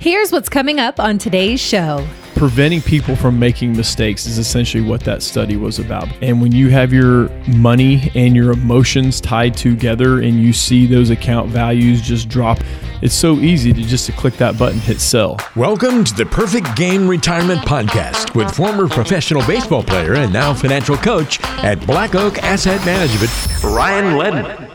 Here's what's coming up on today's show. Preventing people from making mistakes is essentially what that study was about. And when you have your money and your emotions tied together and you see those account values just drop, it's so easy to just to click that button, hit sell. Welcome to the Perfect Game Retirement Podcast with former professional baseball player and now financial coach at Black Oak Asset Management, Ryan Ledden.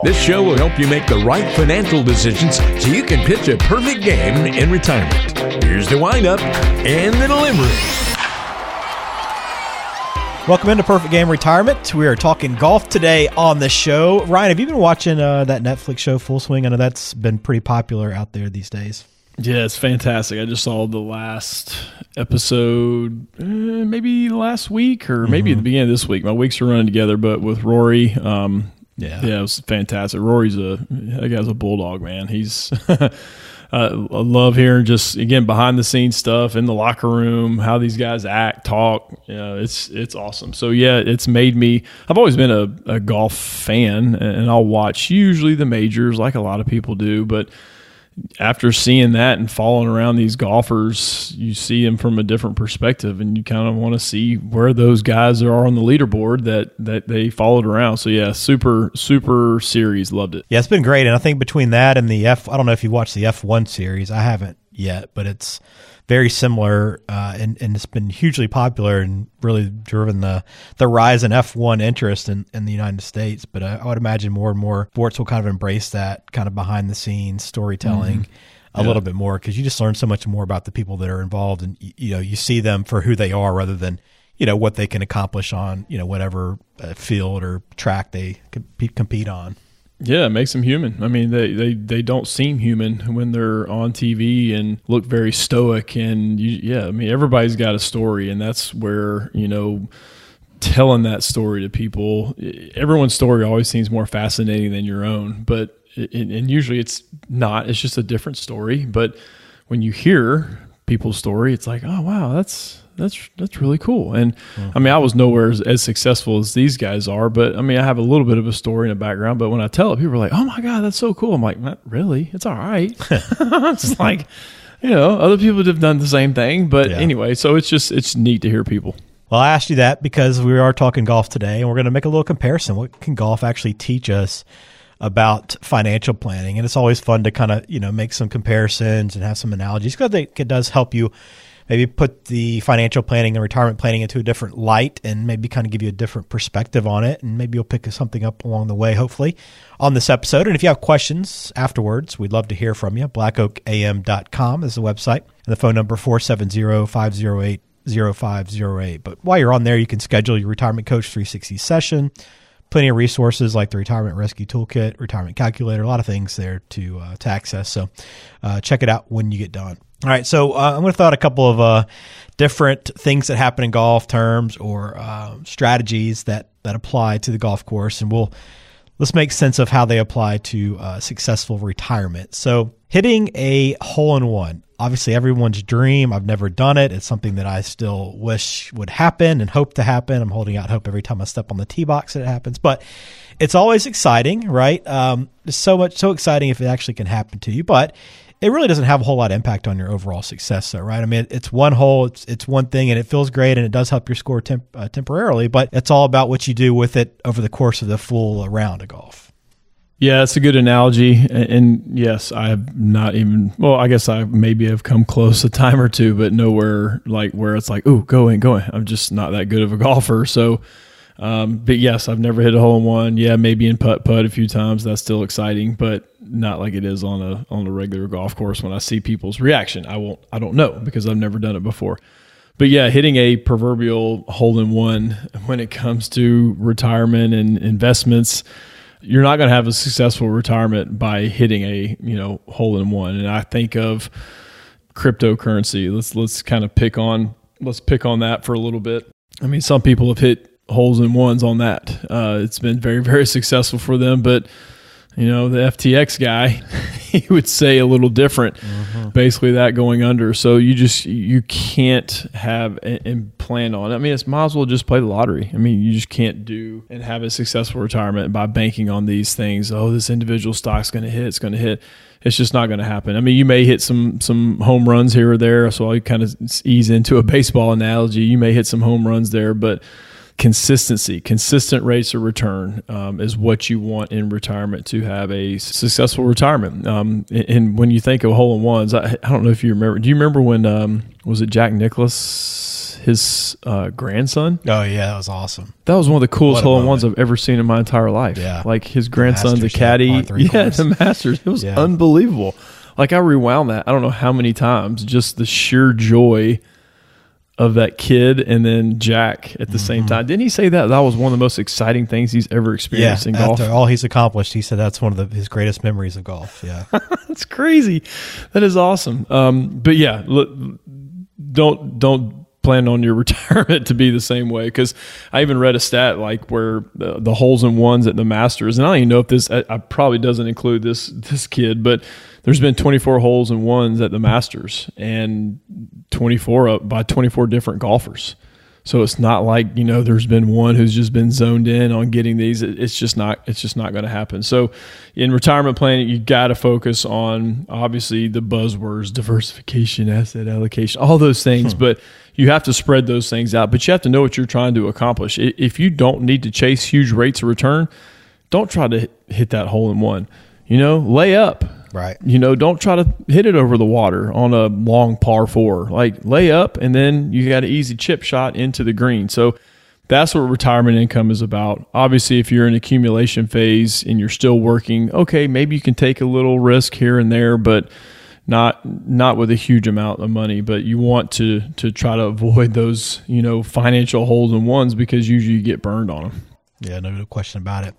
This show will help you make the right financial decisions so you can pitch a perfect game in retirement. Here's the windup and the delivery. Welcome into Perfect Game Retirement. We are talking golf today on the show. Ryan, have you been watching uh, that Netflix show Full Swing? I know that's been pretty popular out there these days. Yeah, it's fantastic. I just saw the last episode, uh, maybe last week or maybe mm-hmm. at the beginning of this week. My weeks are running together, but with Rory, um, yeah, yeah, it was fantastic. Rory's a that guy's a bulldog, man. He's uh, I love hearing just again behind the scenes stuff in the locker room, how these guys act, talk. You know, it's it's awesome. So yeah, it's made me. I've always been a, a golf fan, and I'll watch usually the majors like a lot of people do, but after seeing that and following around these golfers, you see them from a different perspective, and you kind of want to see where those guys are on the leaderboard that that they followed around. So yeah, super super series, loved it. Yeah, it's been great, and I think between that and the F, I don't know if you watched the F one series. I haven't yet, but it's very similar, uh, and and it's been hugely popular and really driven the the rise in F one interest in, in the United States. But I, I, would imagine more and more sports will kind of embrace that kind of behind the scenes storytelling. Mm-hmm. A yeah. little bit more because you just learn so much more about the people that are involved, and you know you see them for who they are rather than you know what they can accomplish on you know whatever uh, field or track they compete on. Yeah, it makes them human. I mean, they, they, they don't seem human when they're on TV and look very stoic. And you, yeah, I mean, everybody's got a story, and that's where you know telling that story to people. Everyone's story always seems more fascinating than your own, but it, and usually it's not. It's just a different story. But when you hear people's story, it's like, oh wow, that's that's that's really cool. And mm-hmm. I mean, I was nowhere as, as, successful as these guys are, but I mean, I have a little bit of a story in the background. But when I tell it, people are like, "Oh my god, that's so cool!" I'm like, "Not really. It's all right." it's like, you know, other people have done the same thing, but yeah. anyway, so it's just it's neat to hear people. Well, I asked you that because we are talking golf today, and we're going to make a little comparison. What can golf actually teach us? about financial planning and it's always fun to kind of you know make some comparisons and have some analogies because it does help you maybe put the financial planning and retirement planning into a different light and maybe kind of give you a different perspective on it. And maybe you'll pick something up along the way, hopefully, on this episode. And if you have questions afterwards, we'd love to hear from you. BlackOakAM.com is the website, and the phone number 470 508 0508. But while you're on there, you can schedule your Retirement Coach 360 session. Plenty of resources like the Retirement Rescue Toolkit, Retirement Calculator, a lot of things there to, uh, to access. So uh, check it out when you get done. All right, so uh, I'm going to throw out a couple of uh, different things that happen in golf terms or uh, strategies that that apply to the golf course, and we'll let's make sense of how they apply to uh, successful retirement. So, hitting a hole in one, obviously everyone's dream. I've never done it. It's something that I still wish would happen and hope to happen. I'm holding out hope every time I step on the tee box that it happens, but it's always exciting, right? Um, it's so much so exciting if it actually can happen to you, but it really doesn't have a whole lot of impact on your overall success, though, right? I mean, it's one hole, it's it's one thing, and it feels great, and it does help your score temp, uh, temporarily, but it's all about what you do with it over the course of the full round of golf. Yeah, it's a good analogy, and, yes, I have not even. Well, I guess I maybe have come close a time or two, but nowhere like where it's like, oh, going, going. I'm just not that good of a golfer, so um, but yes, I've never hit a hole in one. Yeah, maybe in putt putt a few times. That's still exciting, but not like it is on a on a regular golf course. When I see people's reaction, I won't. I don't know because I've never done it before. But yeah, hitting a proverbial hole in one when it comes to retirement and investments, you're not going to have a successful retirement by hitting a you know hole in one. And I think of cryptocurrency. Let's let's kind of pick on let's pick on that for a little bit. I mean, some people have hit holes in ones on that. Uh, it's been very, very successful for them. But, you know, the FTX guy, he would say a little different, mm-hmm. basically that going under. So you just, you can't have and plan on it. I mean, it's might as well just play the lottery. I mean, you just can't do and have a successful retirement by banking on these things. Oh, this individual stock's going to hit, it's going to hit. it's just not going to happen. I mean, you may hit some some home runs here or there. So I'll kind of ease into a baseball analogy. You may hit some home runs there, but consistency, consistent rates of return um, is what you want in retirement to have a successful retirement. Um, and, when you think of hole in ones, I, I, don't know if you remember. Do you remember when um, was it Jack Nicklaus, his uh, grandson? Oh yeah, that was awesome. That was one of the coolest hole in ones I've ever seen in my entire life. Yeah, like his grandson's a caddy. Yeah, the Masters. It was yeah. unbelievable. Like I rewound that. I don't know how many times. Just the sheer joy of that kid and then Jack at the mm-hmm. same time. Didn't he say that that was one of the most exciting things he's ever experienced yeah, in golf? After all he's accomplished, he said that's one of the, his greatest memories of golf. Yeah, that's crazy. That is awesome. Um, but yeah, look, don't don't plan on your retirement to be the same way because I even read a stat like where the, the, holes and ones at the Masters, and I don't even know if this I, I probably doesn't include this this kid, but there's been 24 holes in ones at the Masters and 24 up by 24 different golfers. So it's not like you know there's been one who's just been zoned in on getting these. It's just not. It's just not going to happen. So in retirement planning, you got to focus on obviously the buzzwords, diversification, asset allocation, all those things. Hmm. But you have to spread those things out. But you have to know what you're trying to accomplish. If you don't need to chase huge rates of return, don't try to hit that hole in one. You know, lay up Right. You know, don't try to hit it over the water on a long par four. Like lay up and then you got an easy chip shot into the green. So that's what retirement income is about. Obviously, if you're in accumulation phase and you're still working, okay, maybe you can take a little risk here and there, but not not with a huge amount of money. But you want to to try to avoid those you know financial holes in ones because usually you get burned on them. Yeah, no question about it.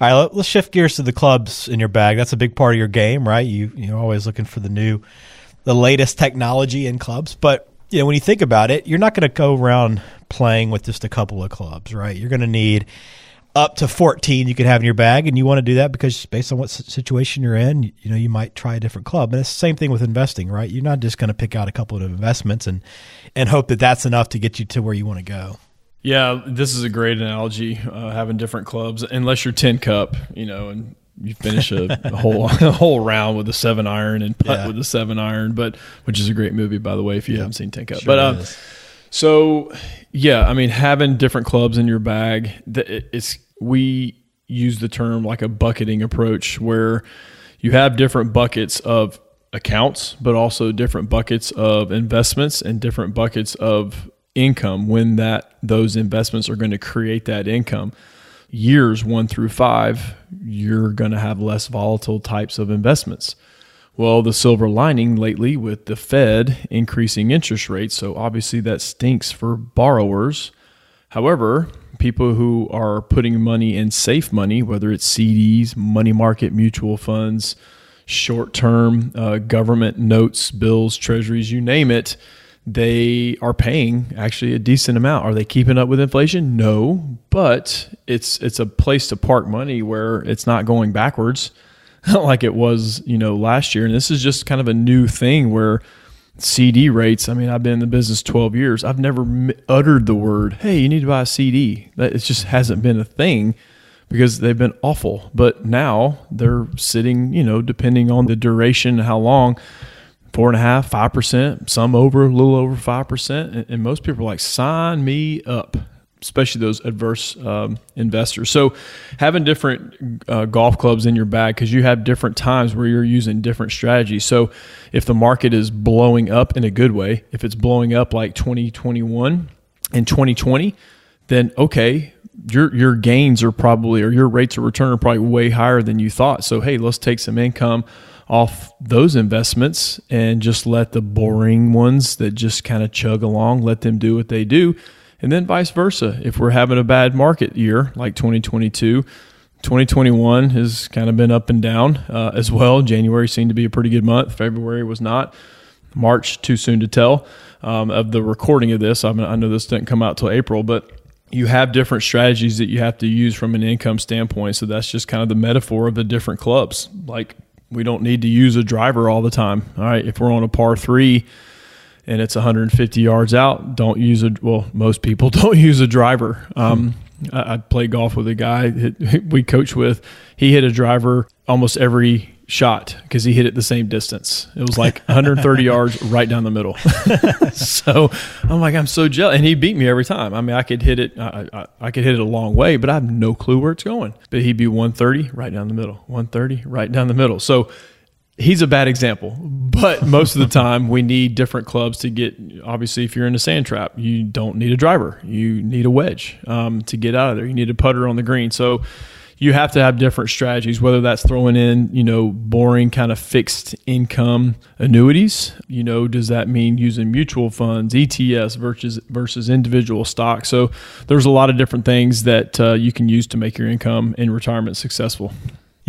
All right, let's shift gears to the clubs in your bag. That's a big part of your game, right? You you're always looking for the new, the latest technology in clubs. But you know, when you think about it, you're not going to go around playing with just a couple of clubs, right? You're going to need up to 14 you could have in your bag and you want to do that because based on what situation you're in you know you might try a different club and it's the same thing with investing right you're not just going to pick out a couple of investments and and hope that that's enough to get you to where you want to go yeah, this is a great analogy. Uh, having different clubs, unless you're Tin Cup, you know, and you finish a, a whole a whole round with a seven iron and putt yeah. with a seven iron, but which is a great movie by the way if you haven't seen Tin Cup. Sure but um, so yeah, I mean having different clubs in your bag, it's we use the term like a bucketing approach where you have different buckets of accounts, but also different buckets of investments and different buckets of income when that those investments are going to create that income years 1 through 5 you're going to have less volatile types of investments. Well the silver lining lately with the fed increasing interest rates so obviously that stinks for borrowers. However people who are putting money in safe money whether it's CDs money market mutual funds short term uh, government notes bills treasuries you name it they are paying actually a decent amount. Are they keeping up with inflation? No, but it's it's a place to park money where it's not going backwards like it was, you know, last year. And this is just kind of a new thing where CD rates. I mean, I've been in the business 12 years. I've never uttered the word, "Hey, you need to buy a CD." That it just hasn't been a thing because they've been awful. But now they're sitting, you know, depending on the duration, how long four and a half, five percent, some over a little over five percent, and, most people are like, sign me up. Especially those adverse um, investors. So, having different uh, golf clubs in your bag because you have different times where you're using different strategies. So, if the market is blowing up in a good way, if it's blowing up like 2021 and 2020, then okay, your your gains are probably or your rates of return are probably way higher than you thought. So, hey, let's take some income off those investments and just let the boring ones that just kind of chug along, let them do what they do. And then vice versa. If we're having a bad market year like 2022, 2021 has kind of been up and down uh, as well. January seemed to be a pretty good month. February was not. March, too soon to tell. Um, of the recording of this, I, mean, I know this didn't come out till April, but you have different strategies that you have to use from an income standpoint. So that's just kind of the metaphor of the different clubs. Like we don't need to use a driver all the time. All right, if we're on a par three and it's 150 yards out, don't use a. Well, most people don't use a driver. Um, I, I golf with a guy we coach with. He hit a driver almost every shot because he hit it the same distance. It was like 130 yards right down the middle. so I'm like, I'm so jealous, and he beat me every time. I mean, I could hit it, I, I, I, could hit it a long way, but I have no clue where it's going. But he'd be 130 right down the middle, 130 right down the middle. So he's a bad example, but most of the time we need different clubs to get. Obviously, if you're in a sand trap, you don't need a driver. You need a wedge um, to get out of there. You need a putter on the green. So you have to have different strategies, whether that's throwing in, you know, boring kind of fixed income annuities. You know, does that mean using mutual funds, ETFs versus versus individual stocks? So there's a lot of different things that uh, you can use to make your income in retirement successful.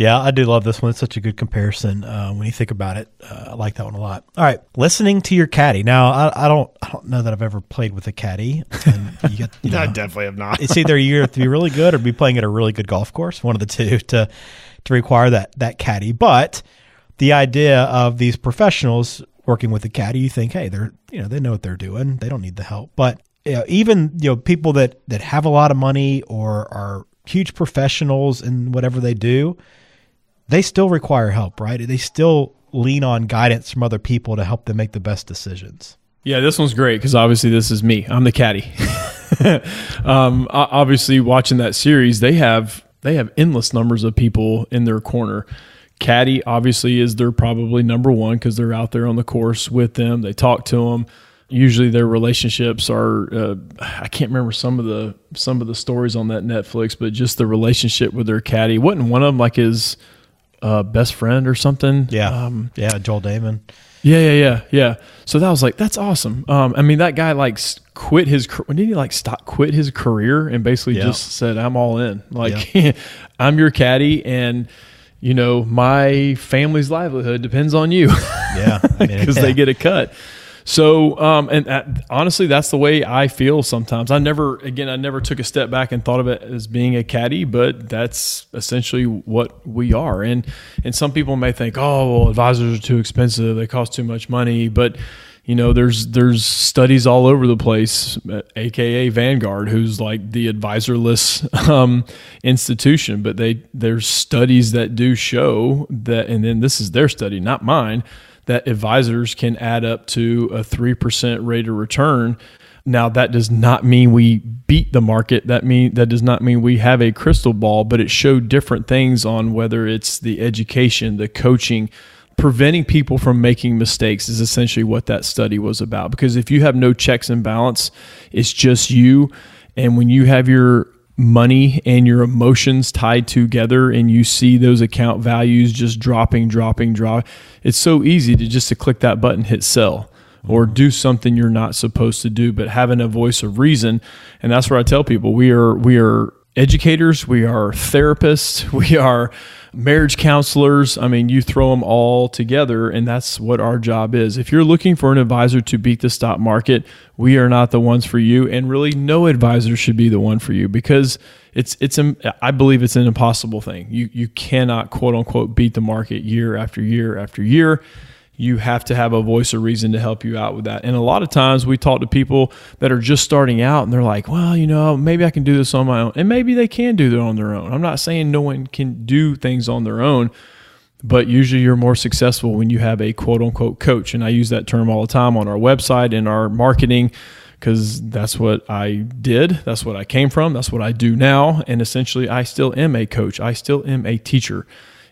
Yeah, I do love this one. It's such a good comparison uh, when you think about it. Uh, I like that one a lot. All right, listening to your caddy. Now, I, I don't, I don't know that I've ever played with a caddy. You get, you know, I definitely have not. it's either you have to be really good or be playing at a really good golf course. One of the two to to require that that caddy. But the idea of these professionals working with a caddy, you think, hey, they're you know they know what they're doing. They don't need the help. But you know, even you know people that that have a lot of money or are huge professionals in whatever they do they still require help, right? They still lean on guidance from other people to help them make the best decisions. Yeah, this one's great because obviously this is me. I'm the caddy. um, obviously, watching that series, they have they have endless numbers of people in their corner. Caddy obviously is their probably number one because they're out there on the course with them. They talk to them. Usually, their relationships are. Uh, I can't remember some of the some of the stories on that Netflix, but just the relationship with their caddy. wasn't one of them like his uh, best friend or something. Yeah, um, yeah, Joel Dahmen. Yeah, yeah, yeah, yeah. So that was like that's awesome. Um, I mean, that guy like quit his. When did he like stop quit his career and basically yeah. just said, "I'm all in." Like, yeah. I'm your caddy, and you know my family's livelihood depends on you. Yeah, because yeah. they get a cut. So, um, and that, honestly, that's the way I feel sometimes. I never, again, I never took a step back and thought of it as being a caddy, but that's essentially what we are. And and some people may think, oh, well, advisors are too expensive; they cost too much money. But you know, there's there's studies all over the place, aka Vanguard, who's like the advisorless um, institution. But they there's studies that do show that, and then this is their study, not mine that advisors can add up to a 3% rate of return. Now that does not mean we beat the market. That mean that does not mean we have a crystal ball, but it showed different things on whether it's the education, the coaching, preventing people from making mistakes is essentially what that study was about. Because if you have no checks and balance, it's just you. And when you have your money and your emotions tied together and you see those account values just dropping dropping drop it's so easy to just to click that button hit sell or mm-hmm. do something you're not supposed to do but having a voice of reason. And that's where i tell people. We are we are educators. We are therapists. We are marriage counselors. I mean, you throw them all together, and that's what our job is. If you're looking for an advisor to beat the stock market, we are not the ones for you, and really, no advisor should be the one for you because it's it's I believe it's an impossible thing. You you cannot quote unquote beat the market year after year after year you have to have a voice of reason to help you out with that. And a lot of times we talk to people that are just starting out and they're like, well, you know, maybe I can do this on my own. And maybe they can do it on their own. I'm not saying no one can do things on their own, but usually you're more successful when you have a quote unquote coach. And I use that term all the time on our website and our marketing because that's what I did. That's what I came from. That's what I do now. And essentially, I still am a coach. I still am a teacher.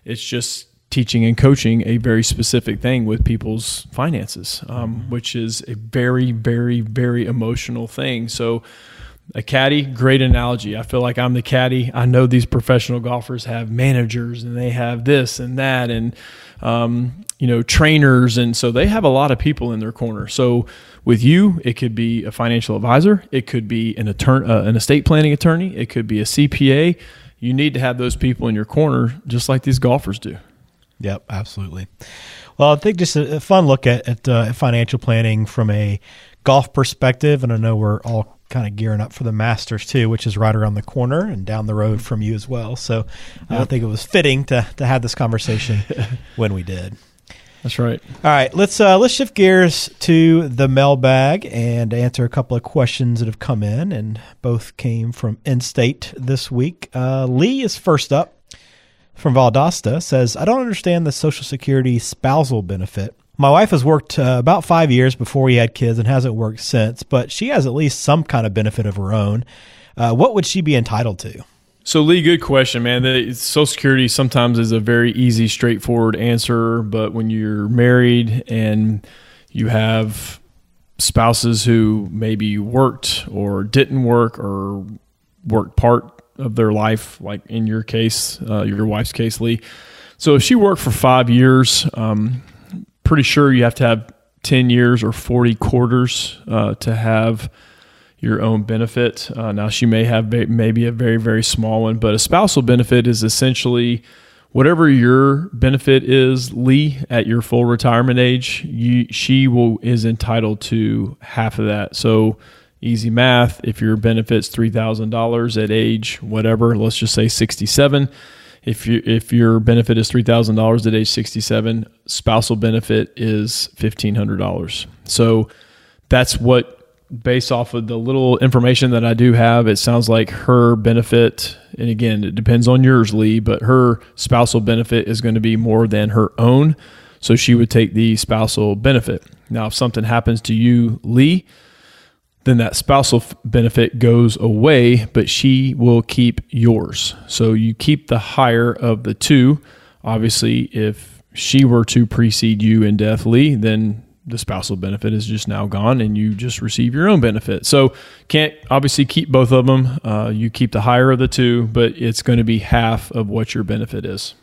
It's just teaching and coaching a very specific thing with people's finances, um, mm-hmm. which is a very, very, very emotional thing. So, a caddy, great analogy. I feel like I'm the caddy. I know these professional golfers have managers and they have this and that and um, you know trainers, and so they have a lot of people in their corner. So with you, it could be a financial advisor, it could be an attorney, uh, an estate planning attorney, it could be a CPA. You need to have those people in your corner, just like these golfers do. Yep, absolutely. Well, I think just a, a fun look at, at uh, financial planning from a golf perspective, and I know we're all kind of gearing up for the Masters too, which is right around the corner and down the road from you as well. So. I think it was fitting to to have this conversation when we did. That's right. All right, let's uh, let's shift gears to the mailbag and answer a couple of questions that have come in, and both came from in-state this week. Uh, Lee is first up from Valdosta says, I don't understand the Social Security spousal benefit. My wife has worked uh, about five years before we had kids and hasn't worked since, but she has at least some kind of benefit of her own. Uh, what would she be entitled to? So, Lee, good question, man. The Social Security sometimes is a very easy, straightforward answer, but when you're married and you have spouses who maybe worked or didn't work or worked part of their life, like in your case, uh, your wife's case, Lee. So if she worked for five years, um, pretty sure you have to have 10 years or 40 quarters uh, to have your own benefit. Uh, now, she may have maybe a very, very small one, but a spousal benefit is essentially whatever your benefit is, Lee, at your full retirement age, you, she will is entitled to half of that. So easy math. If your benefit's three thousand dollars at age whatever, let's just say sixty seven. If you if your benefit is three thousand dollars at age sixty seven, spousal benefit is fifteen hundred dollars. So that's what based off of the little information that I do have, it sounds like her benefit, and again, it depends on yours, Lee, but her spousal benefit is going to be more than her own. So she would take the spousal benefit. Now, if something happens to you, Lee, then that spousal benefit goes away, but she will keep yours. So you keep the higher of the two. Obviously, if she were to precede you in death, Lee, then the spousal benefit is just now gone and you just receive your own benefit. So can't obviously keep both of them. Uh, you keep the higher of the two, but it's going to be half of what your benefit is.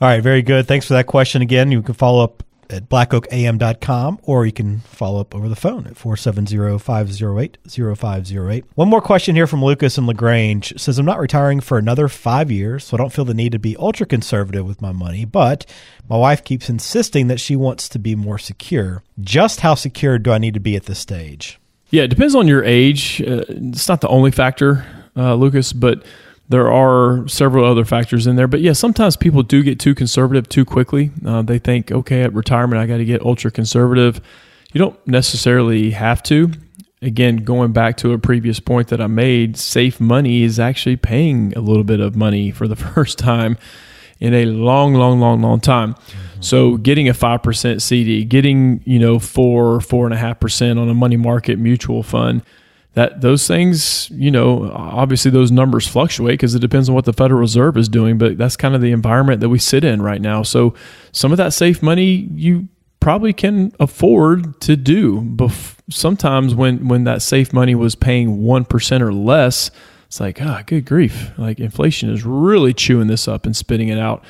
All right, very good. Thanks for that question again. You can follow up at blackoakam.com or you can follow up over the phone at 470-508-0508. One more question here from Lucas and LaGrange. Says, I'm not retiring for another five years, so I don't feel the need to be ultra conservative with my money, but my wife keeps insisting that she wants to be more secure. Just how secure do I need to be at this stage? Yeah, it depends on your age. Uh, it's not the only factor, uh, Lucas, but there are several other factors in there. But yeah, sometimes people do get too conservative too quickly. Uh, they think, okay, at retirement, I got to get ultra conservative. You don't necessarily have to. Again, going back to a previous point that I made, safe money is actually paying a little bit of money for the first time in a long, long, long, long time. Mm-hmm. So getting a five percent CD, getting you know four, four and a half percent on a money market mutual fund that those things, you know, obviously those numbers fluctuate because it depends on what the Federal Reserve is doing, but that's kind of the environment that we sit in right now. So some of that safe money you probably can afford to do. Bef- sometimes when when that safe money was paying 1% or less, it's like, ah, good grief. Like inflation is really chewing this up and spitting it out.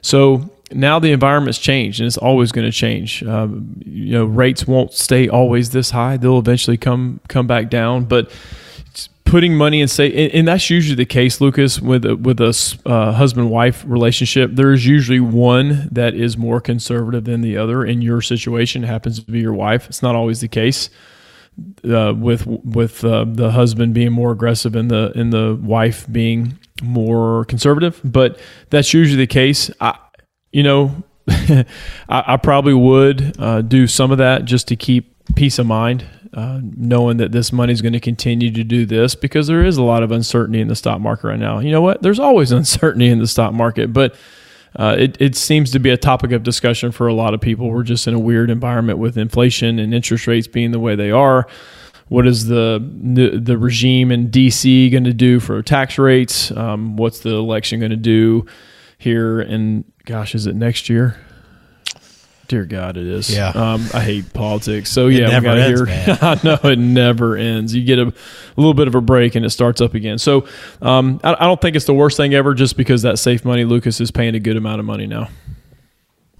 So now the environment's changed and it's always going to change. Um, you know, rates won't stay always this high; they'll eventually come come back down. But putting money in say, and, that's usually the case, Lucas, with a, with a uh, husband wife relationship. There is usually one that is more conservative than the other. In your situation, it happens to be your wife. It's not always the case. Uh, with with uh, the husband being more aggressive and the and the wife being more conservative, but that's usually the case. I, you know, I, I, probably would uh, do some of that just to keep peace of mind, uh, knowing that this money is going to continue to do this because there is a lot of uncertainty in the stock market right now. You know what? There's always uncertainty in the stock market, but uh, it, it seems to be a topic of discussion for a lot of people. We're just in a weird environment with inflation and interest rates being the way they are. What is the the, regime in DC going to do for tax rates? Um, what's the election going to do here in gosh, is it next year? Dear God, it is. Yeah. Um, I hate politics. So yeah, we got hear. I know it never ends. You get a, a, little bit of a break and it starts up again. So um, I, I, don't think it's the worst thing ever, just because that safe money, Lucas is paying a good amount of money now.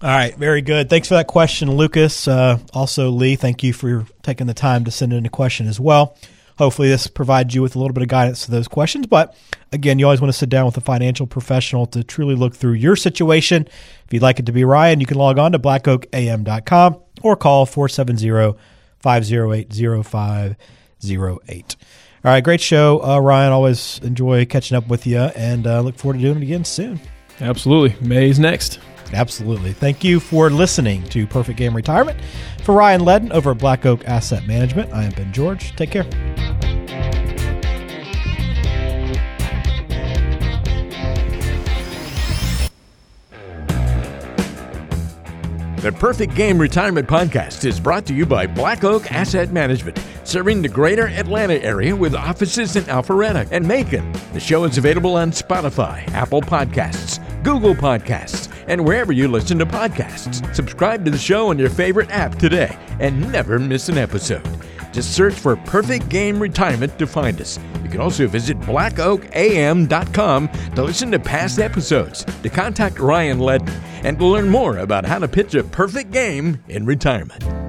All right, very good. Thanks for that question, Lucas. Uh, also, Lee, thank you for taking the time to send in a question as well. Hopefully, this provides you with a little bit of guidance to those questions. But again, you always want to sit down with a financial professional to truly look through your situation. If you'd like it to be Ryan, you can log on to blackoakam.com or call 470 508 0508. All right, great show, uh, Ryan. Always enjoy catching up with you and uh, look forward to doing it again soon. Absolutely. May's next. Absolutely. Thank you for listening to Perfect Game Retirement. For Ryan Ledden over at Black Oak Asset Management, I am Ben George. Take care. The Perfect Game Retirement Podcast is brought to you by Black Oak Asset Management, serving the greater Atlanta area with offices in Alpharetta and Macon. The show is available on Spotify, Apple Podcasts, Google Podcasts, and wherever you listen to podcasts. Subscribe to the show on your favorite app today and never miss an episode. Just search for Perfect Game Retirement to find us. You can also visit blackoakam.com to listen to past episodes, to contact Ryan Ledden, and to learn more about how to pitch a perfect game in retirement.